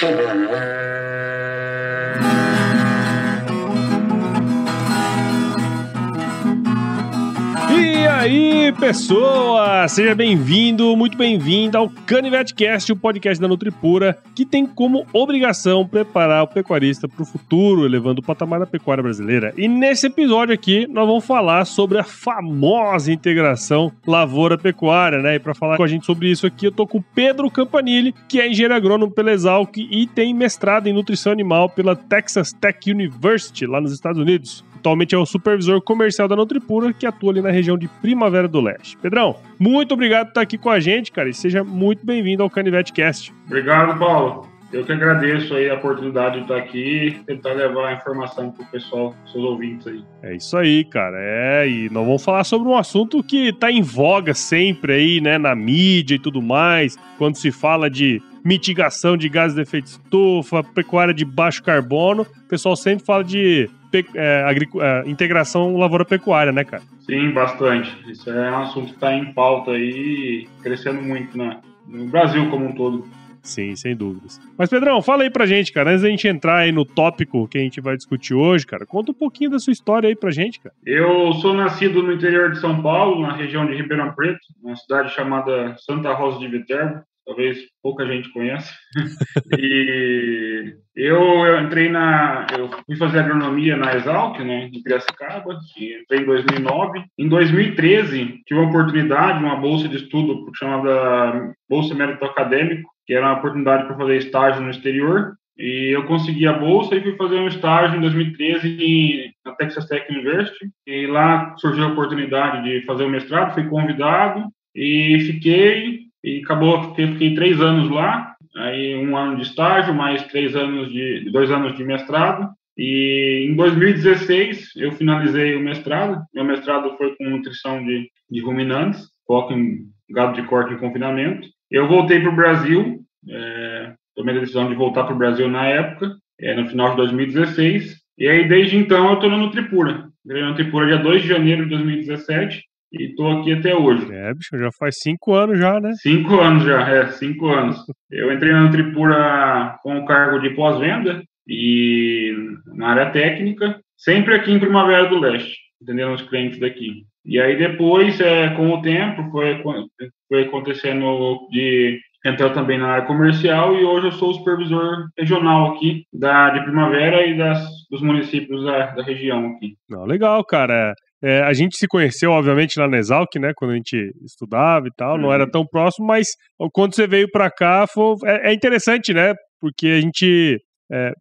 Seven. Pessoas! Seja bem-vindo, muito bem-vindo ao CanivetCast, o podcast da Nutripura, que tem como obrigação preparar o pecuarista para o futuro, elevando o patamar da pecuária brasileira. E nesse episódio aqui, nós vamos falar sobre a famosa integração lavoura-pecuária, né? E para falar com a gente sobre isso aqui, eu tô com Pedro Campanile, que é engenheiro agrônomo pela Exalc e tem mestrado em nutrição animal pela Texas Tech University, lá nos Estados Unidos. Atualmente é o supervisor comercial da Nutripura, que atua ali na região de Primavera do Leste. Pedrão, muito obrigado por estar aqui com a gente, cara, e seja muito bem-vindo ao Canivete Cast. Obrigado, Paulo. Eu que agradeço aí a oportunidade de estar aqui e tentar levar a informação para o pessoal, seus ouvintes aí. É isso aí, cara. É, e nós vamos falar sobre um assunto que está em voga sempre aí, né, na mídia e tudo mais, quando se fala de mitigação de gases de efeito estufa, pecuária de baixo carbono, o pessoal sempre fala de é, é, integração lavoura-pecuária, né, cara? Sim, bastante. Isso é um assunto que está em pauta aí, crescendo muito né? no Brasil como um todo. Sim, sem dúvidas. Mas, Pedrão, fala aí pra gente, cara, antes da gente entrar aí no tópico que a gente vai discutir hoje, cara, conta um pouquinho da sua história aí pra gente, cara. Eu sou nascido no interior de São Paulo, na região de Ribeirão Preto, uma cidade chamada Santa Rosa de Viterbo, talvez pouca gente conheça. e eu, eu, entrei na. Eu fui fazer agronomia na Exalc, né, em Piracicaba, entrei em 2009. Em 2013, tive uma oportunidade, uma bolsa de estudo chamada Bolsa Mérito Acadêmico, que era uma oportunidade para fazer estágio no exterior. E eu consegui a bolsa e fui fazer um estágio em 2013 na Texas Tech University. E lá surgiu a oportunidade de fazer o mestrado, fui convidado e fiquei e acabou que eu fiquei três anos lá, aí um ano de estágio, mais três anos de dois anos de mestrado. E em 2016 eu finalizei o mestrado. Meu mestrado foi com nutrição de, de ruminantes, foco em gado de corte em confinamento. Eu voltei para o Brasil, é, tomei a decisão de voltar para o Brasil na época, é, no final de 2016. E aí desde então eu estou no Nutripura. Entrei no Nutripura dia 2 de janeiro de 2017 e tô aqui até hoje. É, bicho, já faz cinco anos já, né? Cinco anos já, é, cinco anos. Eu entrei na Tripura com o cargo de pós-venda e na área técnica, sempre aqui em Primavera do Leste, entendendo os clientes daqui. E aí depois, é, com o tempo, foi, foi acontecendo de entrar também na área comercial e hoje eu sou o supervisor regional aqui da, de Primavera e das, dos municípios da, da região aqui. Não, legal, cara. É, a gente se conheceu, obviamente, na Nesalc, né? Quando a gente estudava e tal, uhum. não era uhum. tão próximo, mas quando você veio para cá, foi, é, é, interessante, né? Porque a gente é,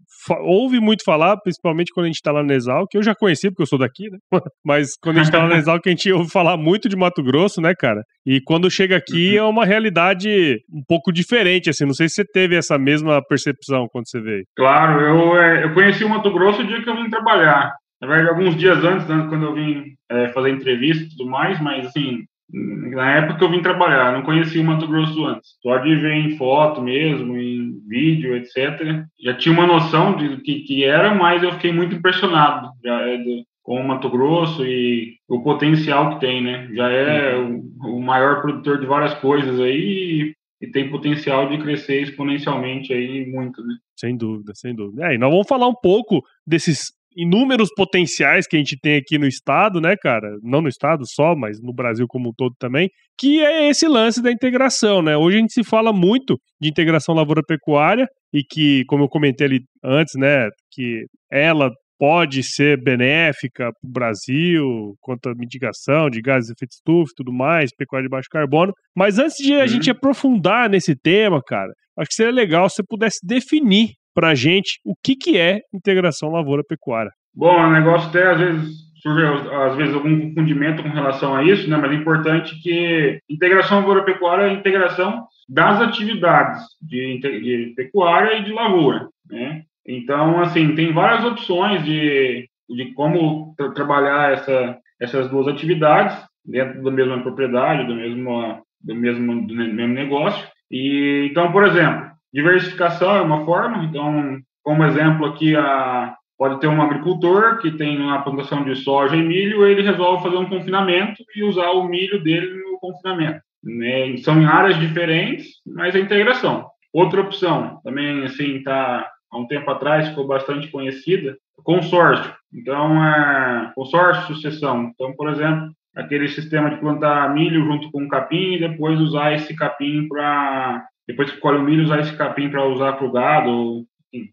ouve muito falar, principalmente quando a gente está lá na Exalc, que eu já conheci, porque eu sou daqui, né? Mas quando a gente está lá na Exalc, a gente ouve falar muito de Mato Grosso, né, cara? E quando chega aqui uhum. é uma realidade um pouco diferente, assim. Não sei se você teve essa mesma percepção quando você veio. Claro, eu, é, eu conheci o Mato Grosso o dia que eu vim trabalhar. Na verdade, alguns dias antes, né, quando eu vim é, fazer entrevista e tudo mais, mas assim, na época que eu vim trabalhar, não conhecia o Mato Grosso antes. Só de ver em foto mesmo, em vídeo, etc. Já tinha uma noção de que, que era, mas eu fiquei muito impressionado já, é, de, com o Mato Grosso e o potencial que tem, né? Já é o, o maior produtor de várias coisas aí e, e tem potencial de crescer exponencialmente aí muito, né? Sem dúvida, sem dúvida. É, e nós vamos falar um pouco desses inúmeros potenciais que a gente tem aqui no estado, né, cara? Não no estado só, mas no Brasil como um todo também, que é esse lance da integração, né? Hoje a gente se fala muito de integração lavoura-pecuária e que, como eu comentei ali antes, né, que ela pode ser benéfica para o Brasil quanto à mitigação de gases de efeito estufa e tudo mais, pecuária de baixo carbono. Mas antes de a uhum. gente aprofundar nesse tema, cara, acho que seria legal se você pudesse definir para a gente o que, que é integração lavoura-pecuária. Bom, o negócio até às vezes surge às vezes algum confundimento com relação a isso, né? Mas é importante que integração lavoura-pecuária é a integração das atividades de, de pecuária e de lavoura, né? Então, assim, tem várias opções de, de como tra trabalhar essa, essas duas atividades dentro da mesma propriedade, do mesmo, do mesmo, do mesmo negócio. E, então, por exemplo, Diversificação é uma forma, então, como exemplo aqui, a, pode ter um agricultor que tem uma plantação de soja e milho, ele resolve fazer um confinamento e usar o milho dele no confinamento. Né? São áreas diferentes, mas é integração. outra opção, também assim, tá há um tempo atrás ficou bastante conhecida, consórcio. Então, é consórcio, sucessão. Então, por exemplo, aquele sistema de plantar milho junto com capim e depois usar esse capim para depois que colhe o milho usar esse capim para usar para o gado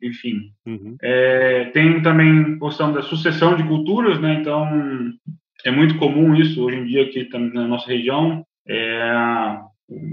enfim uhum. é, tem também questão da sucessão de culturas né então é muito comum isso hoje em dia aqui na nossa região é,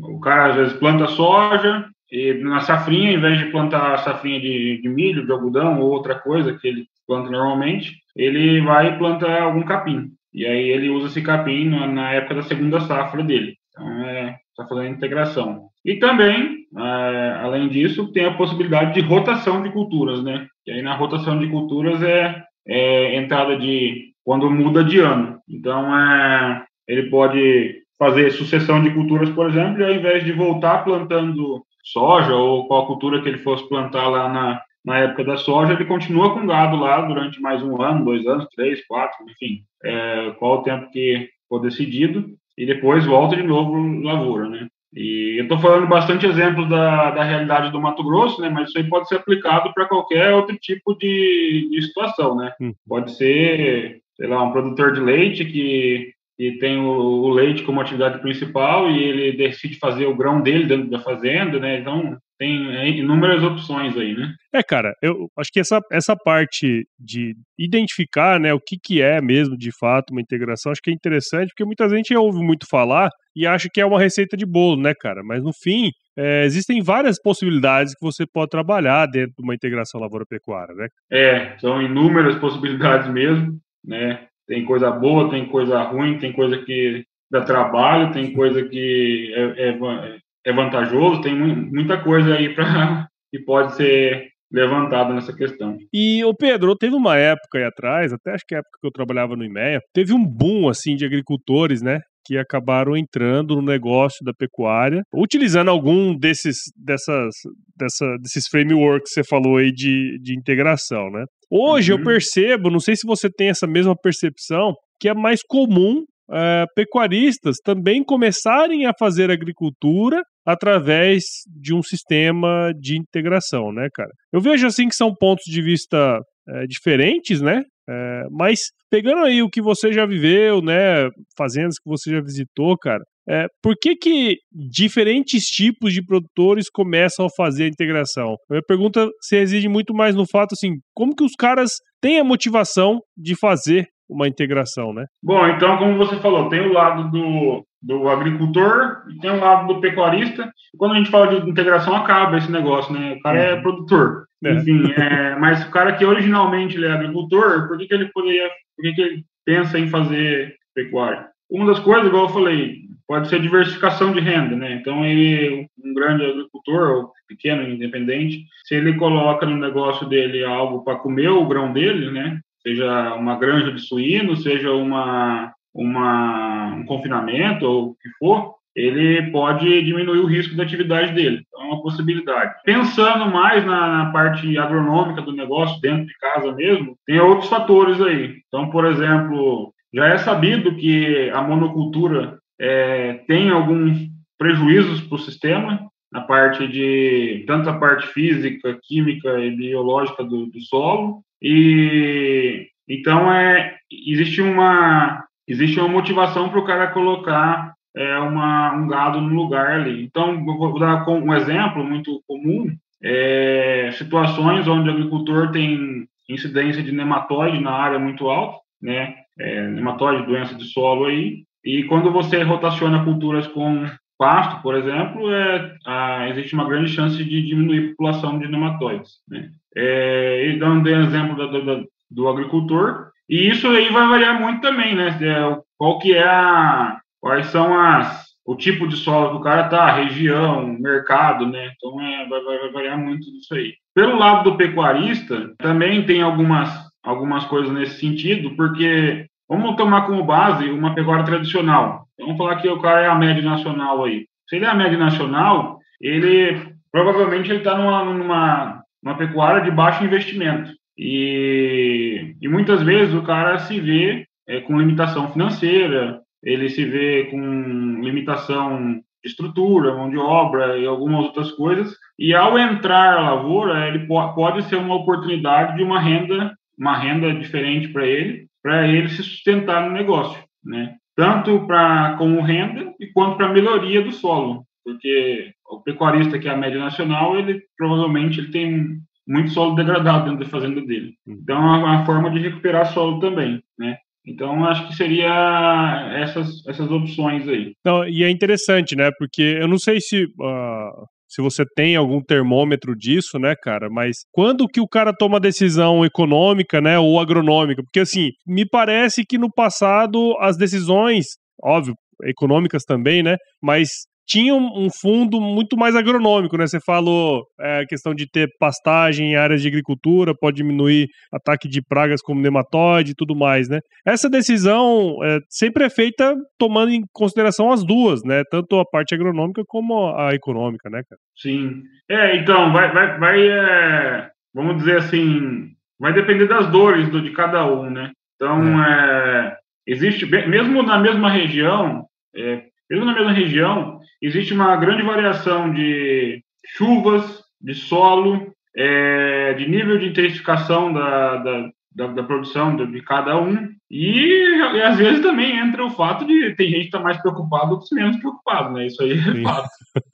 o cara às vezes planta soja e na safrinha, em vez de plantar safrinha de, de milho, de algodão ou outra coisa que ele planta normalmente, ele vai e planta algum capim. E aí ele usa esse capim na, na época da segunda safra dele. Então, é, está fazendo integração. E também, é, além disso, tem a possibilidade de rotação de culturas, né? E aí na rotação de culturas é, é entrada de quando muda de ano. Então, é, ele pode fazer sucessão de culturas, por exemplo, e ao invés de voltar plantando soja ou qual cultura que ele fosse plantar lá na, na época da soja, ele continua com gado lá durante mais um ano, dois anos, três, quatro, enfim, é, qual o tempo que for decidido, e depois volta de novo lavoura, né? E eu estou falando bastante exemplos da, da realidade do Mato Grosso, né? Mas isso aí pode ser aplicado para qualquer outro tipo de, de situação, né? Hum. Pode ser, sei lá, um produtor de leite que e tem o, o, leite como atividade principal e ele decide fazer o grão dele dentro da fazenda, né? Então tem é, inúmeras opções aí, né? É, cara, eu acho que essa, essa parte de identificar, né, o que, que é mesmo de fato uma integração, acho que é interessante, porque muita gente ouve muito falar e acha que é uma receita de bolo, né, cara? Mas no fim, é, existem várias possibilidades que você pode trabalhar dentro de uma integração lavoura-pecuária, né? É, são inúmeras possibilidades mesmo, né? Tem coisa boa, tem coisa ruim, tem coisa que dá trabalho, tem coisa que é, é, é vantajoso, tem muita coisa aí para que pode ser levantada nessa questão. E o Pedro, teve uma época aí atrás, até acho que é a época que eu trabalhava no IMEA, teve um boom assim de agricultores, né, que acabaram entrando no negócio da pecuária, utilizando algum desses dessas dessa, desses frameworks que você falou aí de, de integração, né? Hoje uhum. eu percebo, não sei se você tem essa mesma percepção, que é mais comum é, pecuaristas também começarem a fazer agricultura através de um sistema de integração, né, cara? Eu vejo assim que são pontos de vista é, diferentes, né? É, mas pegando aí o que você já viveu, né, fazendas que você já visitou, cara, é, por que, que diferentes tipos de produtores começam a fazer a integração? A minha pergunta se reside muito mais no fato assim, como que os caras têm a motivação de fazer uma integração, né? Bom, então, como você falou, tem o lado do, do agricultor e tem o lado do pecuarista. Quando a gente fala de integração, acaba esse negócio, né? O cara é uhum. produtor. É. Enfim, é, mas o cara que originalmente é agricultor, por que, que ele poderia, por que, que ele pensa em fazer pecuária? Uma das coisas, igual eu falei, pode ser diversificação de renda, né? Então, ele, um grande agricultor, ou pequeno, independente, se ele coloca no negócio dele algo para comer o grão dele, né? Seja uma granja de suíno, seja uma, uma, um confinamento, ou o que for, ele pode diminuir o risco da atividade dele. Então, é uma possibilidade. Pensando mais na, na, parte agronômica do negócio, dentro de casa mesmo, tem outros fatores aí. Então, por exemplo, já é sabido que a monocultura é, tem alguns prejuízos para o sistema, na parte de tanto a parte física, química e biológica do, do solo. E então é existe uma existe uma motivação para o cara colocar é, uma, um gado no lugar ali. Então, vou dar um exemplo muito comum: é, situações onde o agricultor tem incidência de nematóide na área muito alta, né? É, nematóide, doença de solo aí. E quando você rotaciona culturas com pasto, por exemplo, é, a, existe uma grande chance de diminuir a população de nematóides. Né? É, e dando um exemplo do, do, do agricultor, e isso aí vai variar muito também, né? É, qual que é a, quais são as o tipo de solo que o cara tá, região, mercado, né? Então é, vai, vai, variar muito disso aí. Pelo lado do pecuarista, também tem algumas, algumas coisas nesse sentido, porque vamos tomar como base uma pecuária tradicional. Vamos falar que o cara é a média nacional aí. Se ele é a média nacional, ele provavelmente ele está numa, numa, numa pecuária de baixo investimento. E, e muitas vezes o cara se vê é, com limitação financeira, ele se vê com limitação estrutura, mão de obra e algumas outras coisas. E ao entrar à lavoura, ele pode ser uma oportunidade de uma renda, uma renda diferente para ele, para ele se sustentar no negócio, né? Tanto para como renda e quanto para melhoria do solo, porque o pecuarista que é a média nacional, ele provavelmente ele tem muito solo degradado dentro da fazenda dele. Hum. Então é uma forma de recuperar solo também, né? Então, acho que seria essas, essas opções aí. Então, e é interessante, né? Porque eu não sei se, uh, se você tem algum termômetro disso, né, cara? Mas quando que o cara toma decisão econômica, né, ou agronômica? Porque, assim, me parece que no passado as decisões, óbvio, econômicas também, né? Mas tinha um fundo muito mais agronômico, né? Você falou é, a questão de ter pastagem em áreas de agricultura, pode diminuir ataque de pragas como nematóide e tudo mais, né? Essa decisão é, sempre é feita tomando em consideração as duas, né? Tanto a parte agronômica como a econômica, né, cara? Sim. É, então, vai, vai, vai é, vamos dizer assim, vai depender das dores do, de cada um, né? Então, é. é existe, mesmo na mesma região, é, mesmo na mesma região, existe uma grande variação de chuvas, de solo, é, de nível de intensificação da, da, da, da produção de, cada um. E, e, às vezes também entra o fato de tem gente que está mais preocupado outros menos preocupado, né? Isso aí é Sim. fato.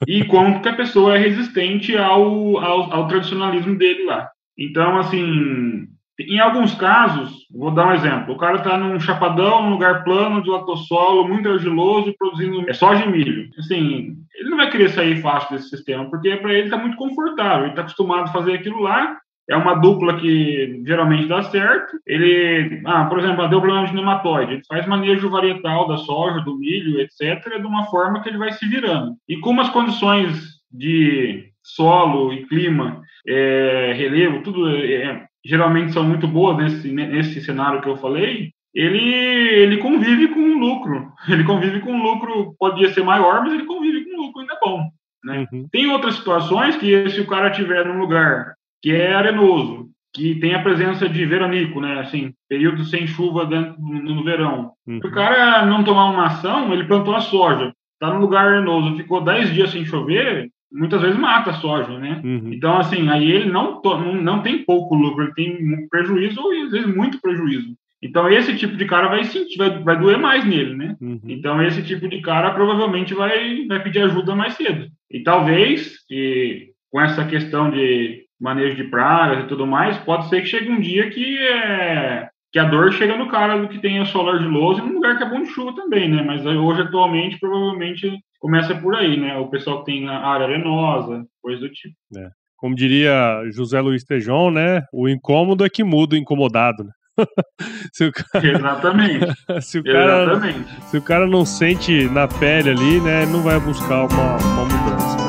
E como que a pessoa é resistente ao, ao, ao tradicionalismo dele lá. Então, assim, em alguns casos, vou dar um exemplo, o cara está num chapadão, num lugar plano, de latossolo, muito argiloso, produzindo soja e milho. Assim, ele não vai querer sair fácil desse sistema, porque para ele está muito confortável, ele está acostumado a fazer aquilo lá, é uma dupla que geralmente dá certo. Ele, ah, por exemplo, deu problema de nematóide, ele faz manejo varietal da soja, do milho, etc., de uma forma que ele vai se virando. E com as condições de solo e clima, é, relevo, tudo é, geralmente são muito boas nesse, nesse cenário que eu falei, ele, ele convive com um lucro. Ele convive com um lucro, podia ser maior, mas ele convive com um lucro ainda bom. Né? Uhum. Tem outras situações que, se o cara estiver num lugar que é arenoso, que tem a presença de veranico, né? Assim, período sem chuva dentro, no, no verão. Uhum. Se o cara não tomar uma ação, ele plantou a soja, tá num lugar arenoso, ficou 10 dias sem chover, muitas vezes mata a soja, né? Uhum. Então, assim, aí ele não, não, não tem pouco lucro, ele tem prejuízo ou às vezes muito prejuízo. Então, esse tipo de cara vai sentir, vai, vai doer mais nele, né? Uhum. Então, esse tipo de cara provavelmente vai, vai pedir ajuda mais cedo. E talvez, e, com essa questão de manejo de pragas e tudo mais, pode ser que chegue um dia que, é, que a dor chega no cara do que tem o solar de lousa e num lugar que é bom de chuva também, né? Mas hoje, atualmente, provavelmente começa por aí, né? O pessoal que tem a área arenosa, coisa do tipo. É. Como diria José Luiz Tejon, né? O incômodo é que muda o incomodado, né? cara... Exatamente. se, o cara, Exatamente. se o cara não sente na pele ali, né? Não vai buscar uma, uma mudança.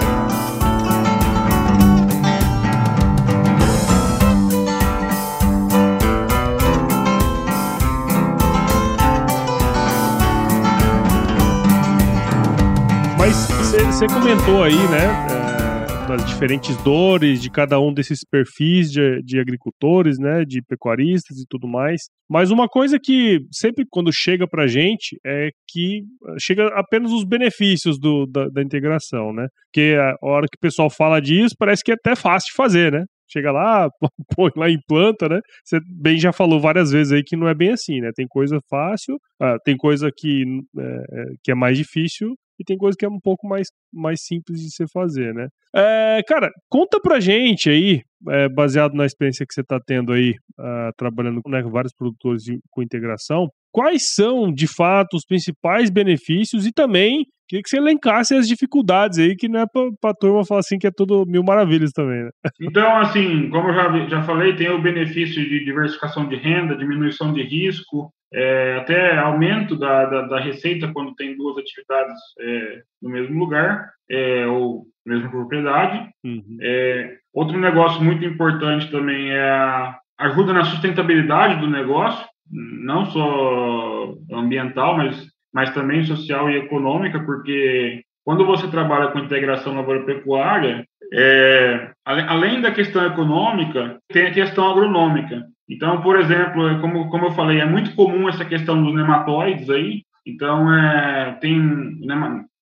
Você comentou aí, né? É, das diferentes dores de cada um desses perfis de, de agricultores, né? De pecuaristas e tudo mais. Mas uma coisa que sempre quando chega pra gente é que chega apenas os benefícios do, da, da integração, né? Porque a hora que o pessoal fala disso, parece que é até fácil de fazer, né? chega lá, põe lá em planta, né? Você bem já falou várias vezes aí que não é bem assim, né? Tem coisa fácil, ah, tem coisa que é que é mais difícil e tem coisa que é um pouco mais, mais simples de você fazer, né? É, cara, conta pra gente aí, é, baseado na experiência que você está tendo aí, uh, trabalhando né, com vários produtores de, com integração, quais são, de fato, os principais benefícios e também queria que você elencasse as dificuldades aí, que não é para a turma falar assim que é tudo mil maravilhas também, né? Então, assim, como eu já, já falei, tem o benefício de diversificação de renda, diminuição de risco, é, até aumento da, da, da, receita quando tem duas atividades é, no mesmo lugar é, ou mesma propriedade. Uhum. É, outro negócio muito importante também é a ajuda na sustentabilidade do negócio, não só ambiental, mas, mas também social e econômica, porque quando você trabalha com integração lavoura-pecuária, é, além da questão econômica, tem a questão agronômica. Então, por exemplo, é como, como eu falei, é muito comum essa questão dos nematóides aí. Então, é, tem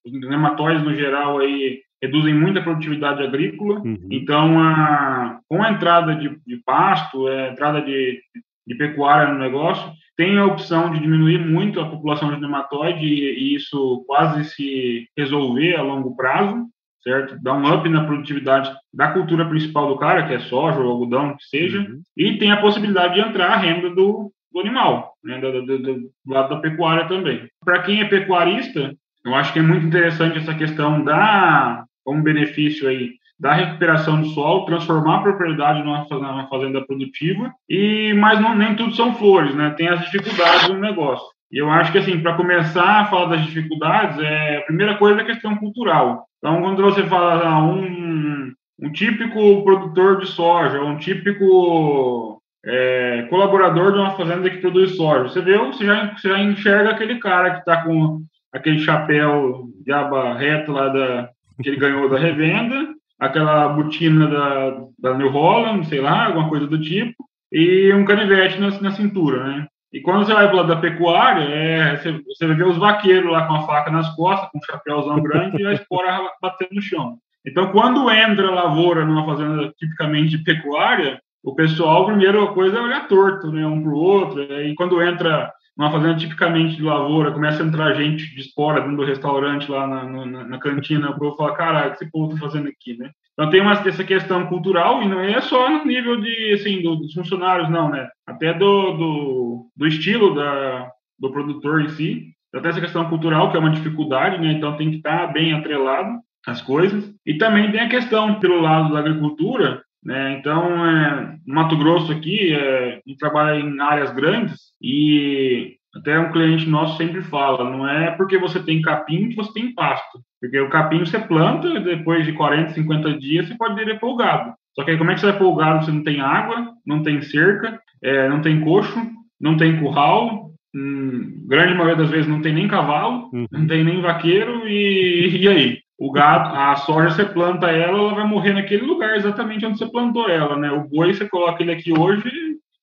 nematóides no geral aí reduzem muito a produtividade agrícola. Uhum. Então, a, com a entrada de, de pasto, a entrada de, de pecuária no negócio, tem a opção de diminuir muito a população de nematóide e, e isso quase se resolver a longo prazo, certo? Dar um up na produtividade da cultura principal do cara, que é soja ou algodão, que seja, uhum. e tem a possibilidade de entrar a renda do, do animal, né? do, do, do lado da pecuária também. Para quem é pecuarista, eu acho que é muito interessante essa questão da, como benefício aí, da recuperação do solo, transformar a propriedade numa, fazenda produtiva, e mas não, nem tudo são flores, né? Tem as dificuldades do negócio. E eu acho que, assim, para começar a falar das dificuldades, é, a primeira coisa é a questão cultural. Então, quando você fala ah, um, um típico produtor de soja, um típico é, colaborador de uma fazenda que produz soja, você vê, você já, você já enxerga aquele cara que está com aquele chapéu de aba reto lá da, que ele ganhou da revenda, aquela botina da, da New Holland, sei lá, alguma coisa do tipo, e um canivete na, na cintura, né? E quando você vai para lado da pecuária, é, você, você vê os vaqueiros lá com a faca nas costas, com um chapéuzão grande e a espora batendo no chão. Então, quando entra a lavoura numa fazenda tipicamente de pecuária, o pessoal, primeiro, a coisa é olhar torto, né, um para o outro. E quando entra numa fazenda tipicamente de lavoura, começa a entrar gente de espora dentro do restaurante lá na, na, na cantina, o povo fala, caralho, o que esse povo tá fazendo aqui, né? Então tem uma, essa questão cultural e não é só no nível de, assim, do, dos funcionários, não, né? Até do, do, do estilo da, do produtor em si. Tem essa questão cultural, que é uma dificuldade, né? Então tem que estar bem atrelado as coisas. E também tem a questão, pelo lado da agricultura, né? Então, é, no Mato Grosso aqui, é, a gente trabalha em áreas grandes e até um cliente nosso sempre fala, não é porque você tem capim que você tem pasto. Porque o capim você planta, e depois de 40, 50 dias você pode ir o gado. Só que aí como é que você vai pôr o gado se não tem água, não tem cerca, é, não tem coxo, não tem curral, hum, grande maioria das vezes não tem nem cavalo, uhum. não tem nem vaqueiro, e, e aí? O gado, a soja você planta ela, ela vai morrer naquele lugar exatamente onde você plantou ela, né? O boi você coloca ele aqui hoje,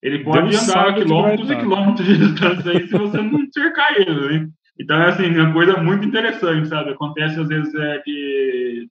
ele pode andar quilômetros e quilômetros de distância aí se você não cercar ele, né? Então é assim, uma coisa muito interessante, sabe? Acontece às vezes é que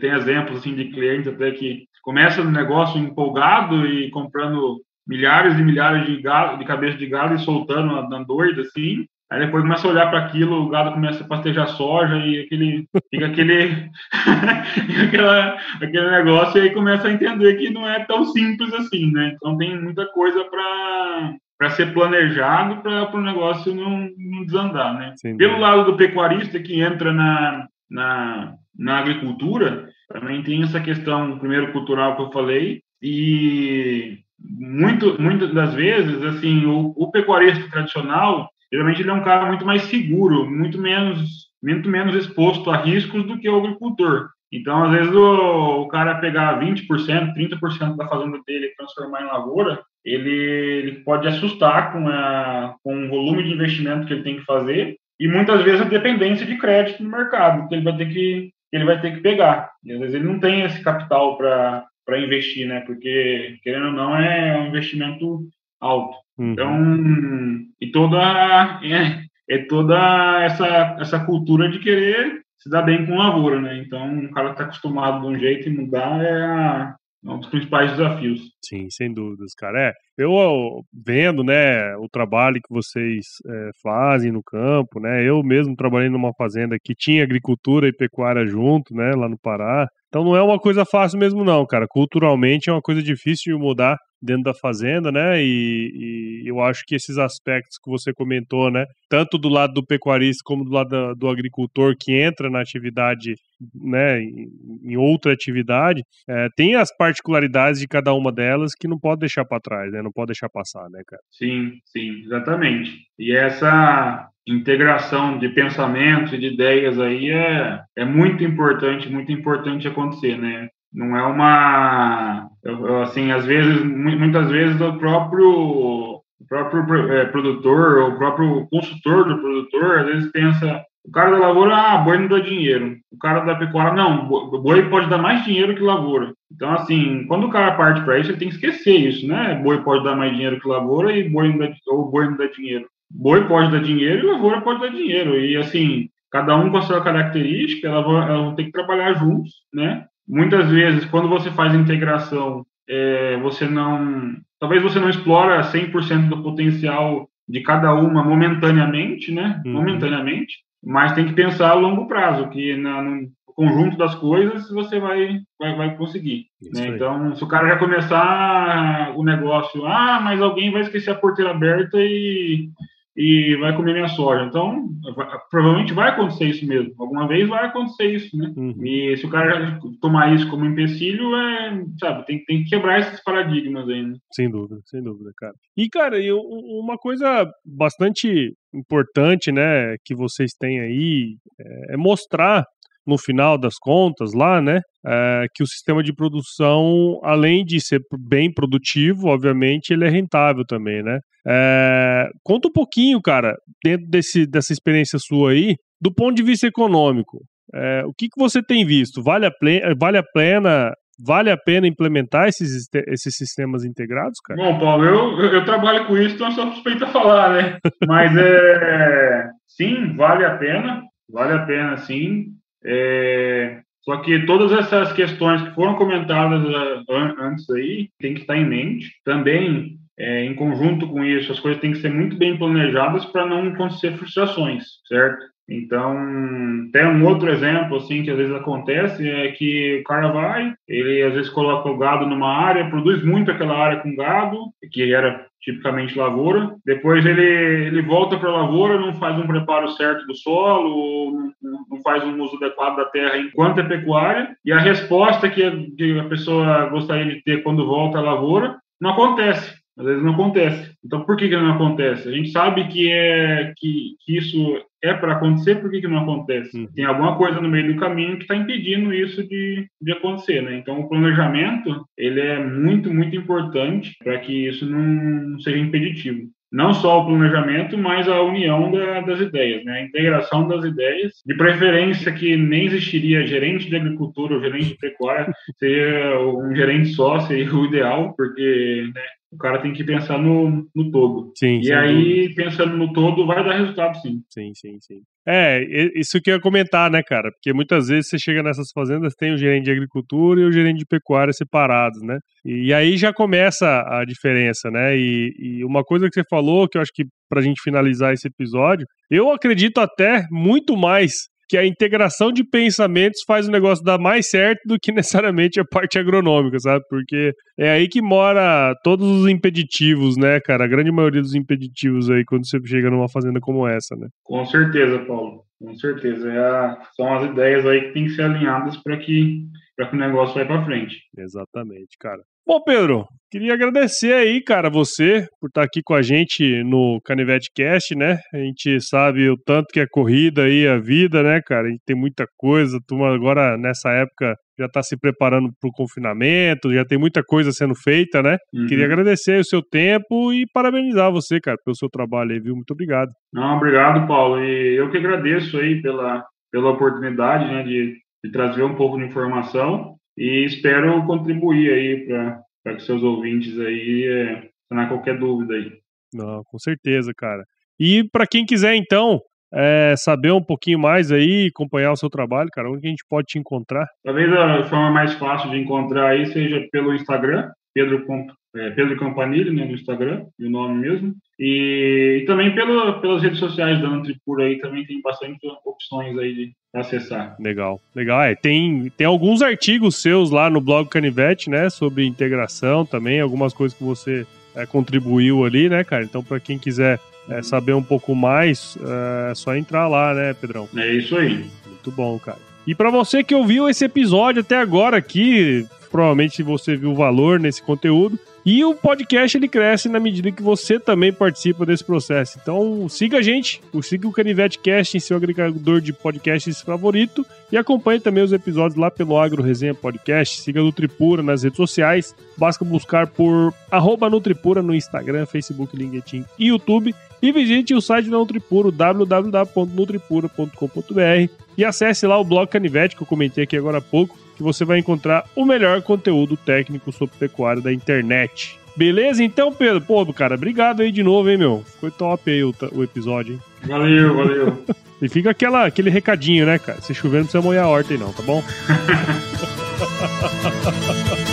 tem exemplos assim de clientes até que começa no negócio empolgado e comprando milhares e milhares de gado, de cabeça de gado e soltando andando doido assim, Aí depois começa a olhar para aquilo, o gado começa a pastejar soja e aquele, fica aquele, aquela, aquele negócio e aí começa a entender que não é tão simples assim, né? Então tem muita coisa para ser planejado para o negócio não, não desandar, né? Sim, Pelo lado do pecuarista que entra na, na, na agricultura, também tem essa questão, primeiro, cultural que eu falei, e muito, muitas das vezes, assim, o, o pecuarista tradicional, geralmente ele é um cara muito mais seguro, muito menos, muito menos exposto a riscos do que o agricultor. Então, às vezes, o, o cara pegar 20%, 30% da fazenda dele e transformar em lavoura, ele, ele pode assustar com, a, com o volume de investimento que ele tem que fazer e muitas vezes a dependência de crédito no mercado que ele vai ter que, ele vai ter que pegar. E às vezes ele não tem esse capital para para investir, né? Porque querendo ou não é um investimento alto. Uhum. Então, e toda é, é, toda essa essa cultura de querer se dar bem com lavoura, né? Então, um cara está acostumado de um jeito e mudar é, a, é um dos principais desafios. Sim, sem dúvidas, cara. É, eu vendo, né, o trabalho que vocês é, fazem no campo, né? Eu mesmo trabalhei numa fazenda que tinha agricultura e pecuária junto, né, lá no Pará. Então não é uma coisa fácil mesmo, não, cara. Culturalmente é uma coisa difícil de mudar dentro da fazenda, né? E, e, eu acho que esses aspectos que você comentou, né? Tanto do lado do pecuarista como do lado do agricultor que entra na atividade, né? Em, em outra atividade, é, tem as particularidades de cada uma delas que não pode deixar para trás, né? Não pode deixar passar, né, cara? Sim, sim, exatamente. E essa integração de pensamentos e de ideias aí é, é muito importante, muito importante acontecer, né? Não é uma, assim, às vezes, muitas vezes o próprio, o próprio é, produtor, o próprio consultor do produtor, às vezes pensa, o cara da lavoura, ah, boi não dá dinheiro. O cara da pecuária, não, boi pode dar mais dinheiro que lavoura. Então, assim, quando o cara parte para isso, ele tem que esquecer isso, né? Boi pode dar mais dinheiro que lavoura e boi não dá, ou boi não dá dinheiro. Boi pode dar dinheiro e lavoura pode dar dinheiro. E, assim, cada um com a sua característica, elas vão, elas vão ter que trabalhar juntos, né? Muitas vezes, quando você faz integração, é, você não, talvez você não explora 100% do potencial de cada uma momentaneamente, né? Uhum. Momentaneamente, mas tem que pensar a longo prazo, que na, no conjunto das coisas você vai, vai, vai conseguir. Né? Então, se o cara já começar o negócio, ah, mas alguém vai esquecer a porteira aberta e e vai comer minha soja. Então, vai, provavelmente vai acontecer isso mesmo. Alguma vez vai acontecer isso, né? Uhum. E se o cara tomar isso como empecilho, é, sabe, tem, tem que quebrar esses paradigmas aí, né? Sem dúvida, sem dúvida, cara. E, cara, eu, uma coisa bastante importante, né, que vocês têm aí é, é mostrar no final das contas lá, né, é, que o sistema de produção, além de ser bem produtivo, obviamente, ele é rentável também, né? É, conta um pouquinho, cara, dentro desse, dessa experiência sua aí, do ponto de vista econômico. É, o que, que você tem visto? Vale a, plena, vale a pena Vale a pena implementar esses, esses sistemas integrados, cara? Bom, Paulo, eu, eu trabalho com isso, então sou suspeito a falar, né? Mas é, sim, vale a pena, vale a pena sim. É, só que todas essas questões que foram comentadas uh, antes aí tem que estar em mente. Também, é, em conjunto com isso, as coisas têm que ser muito bem planejadas para não acontecer frustrações, certo? Então, tem um outro exemplo, assim, que às vezes acontece, é que o cara vai, ele às vezes coloca o gado numa área, produz muito aquela área com gado, que era tipicamente lavoura. Depois ele, ele volta para a lavoura, não faz um preparo certo do solo, não, não, faz um uso adequado da terra enquanto é pecuária. E a resposta que a, que a pessoa gostaria de ter quando volta à lavoura não acontece. Às vezes não acontece. Então, por que, que não acontece? A gente sabe que, é, que, que isso é para acontecer, por que, que não acontece? Uhum. Tem alguma coisa no meio do caminho que está impedindo isso de, de acontecer, né? Então, o planejamento, ele é muito, muito importante para que isso não seja impeditivo não só o planejamento, mas a união da, das ideias, né? a integração das ideias, de preferência que nem existiria gerente de agricultura ou gerente de pecuária, seria um gerente só, seria o ideal, porque né, o cara tem que pensar no, no todo. Sim, e aí, dúvida. pensando no todo, vai dar resultado, sim. Sim, sim, sim. É, isso que eu ia comentar, né, cara? Porque muitas vezes você chega nessas fazendas, tem o gerente de agricultura e o gerente de pecuária separados, né? E, e aí já começa a diferença, né? E, e, uma coisa que você falou, que eu acho que pra gente finalizar esse episódio, eu acredito até muito mais que a integração de pensamentos faz o negócio dar mais certo do que necessariamente a parte agronômica, sabe? Porque é aí que mora todos os impeditivos, né, cara? A grande maioria dos impeditivos aí quando você chega numa fazenda como essa, né? Com certeza, Paulo. Com certeza. É a... São as ideias aí que tem que ser alinhadas para que, que o negócio vá para frente. Exatamente, cara. Bom, Pedro, queria agradecer aí, cara, você por estar aqui com a gente no Canivete Cast, né? A gente sabe o tanto que é corrida aí a vida, né, cara? A gente tem muita coisa, turma agora nessa época já está se preparando para o confinamento, já tem muita coisa sendo feita, né? Uhum. Queria agradecer o seu tempo e parabenizar você, cara, pelo seu trabalho aí, viu? Muito obrigado. Não, obrigado, Paulo. E eu que agradeço aí pela, pela oportunidade, né, de, de trazer um pouco de informação e espero contribuir aí para que seus ouvintes aí é, sanar qualquer dúvida aí. Não, com certeza, cara. E para quem quiser, então, é, saber um pouquinho mais aí, acompanhar o seu trabalho, cara, onde a gente pode te encontrar? Talvez a forma mais fácil de encontrar aí seja pelo Instagram, Pedro, é, Pedro Campanile, né, no Instagram, o nome mesmo. E, e também pelo, pelas redes sociais da Nutripura aí também tem bastante opções aí de acessar. Legal, legal. É, tem, tem alguns artigos seus lá no blog Canivete, né, sobre integração também, algumas coisas que você é, contribuiu ali, né, cara? Então, para quem quiser é, saber um pouco mais, é só entrar lá, né, Pedrão? É isso aí. Muito bom, cara. E para você que ouviu esse episódio até agora aqui, provavelmente você viu valor nesse conteúdo. E o podcast ele cresce na medida que você também participa desse processo. Então siga a gente, siga o Canivete Cast em seu agregador de podcasts favorito e acompanhe também os episódios lá pelo Agro Resenha Podcast. Siga a Nutripura nas redes sociais. Basta buscar por Nutripura no Instagram, Facebook, LinkedIn e YouTube. E visite o site da Nutripura, www.nutripura.com.br e acesse lá o blog Canivete que eu comentei aqui agora há pouco que você vai encontrar o melhor conteúdo técnico sobre pecuária da internet. Beleza? Então, Pedro, pô, cara, obrigado aí de novo, hein, meu? Foi top aí o, o episódio, hein? Valeu, valeu. E fica aquela, aquele recadinho, né, cara? Se chover, não precisa molhar a horta aí, não, tá bom?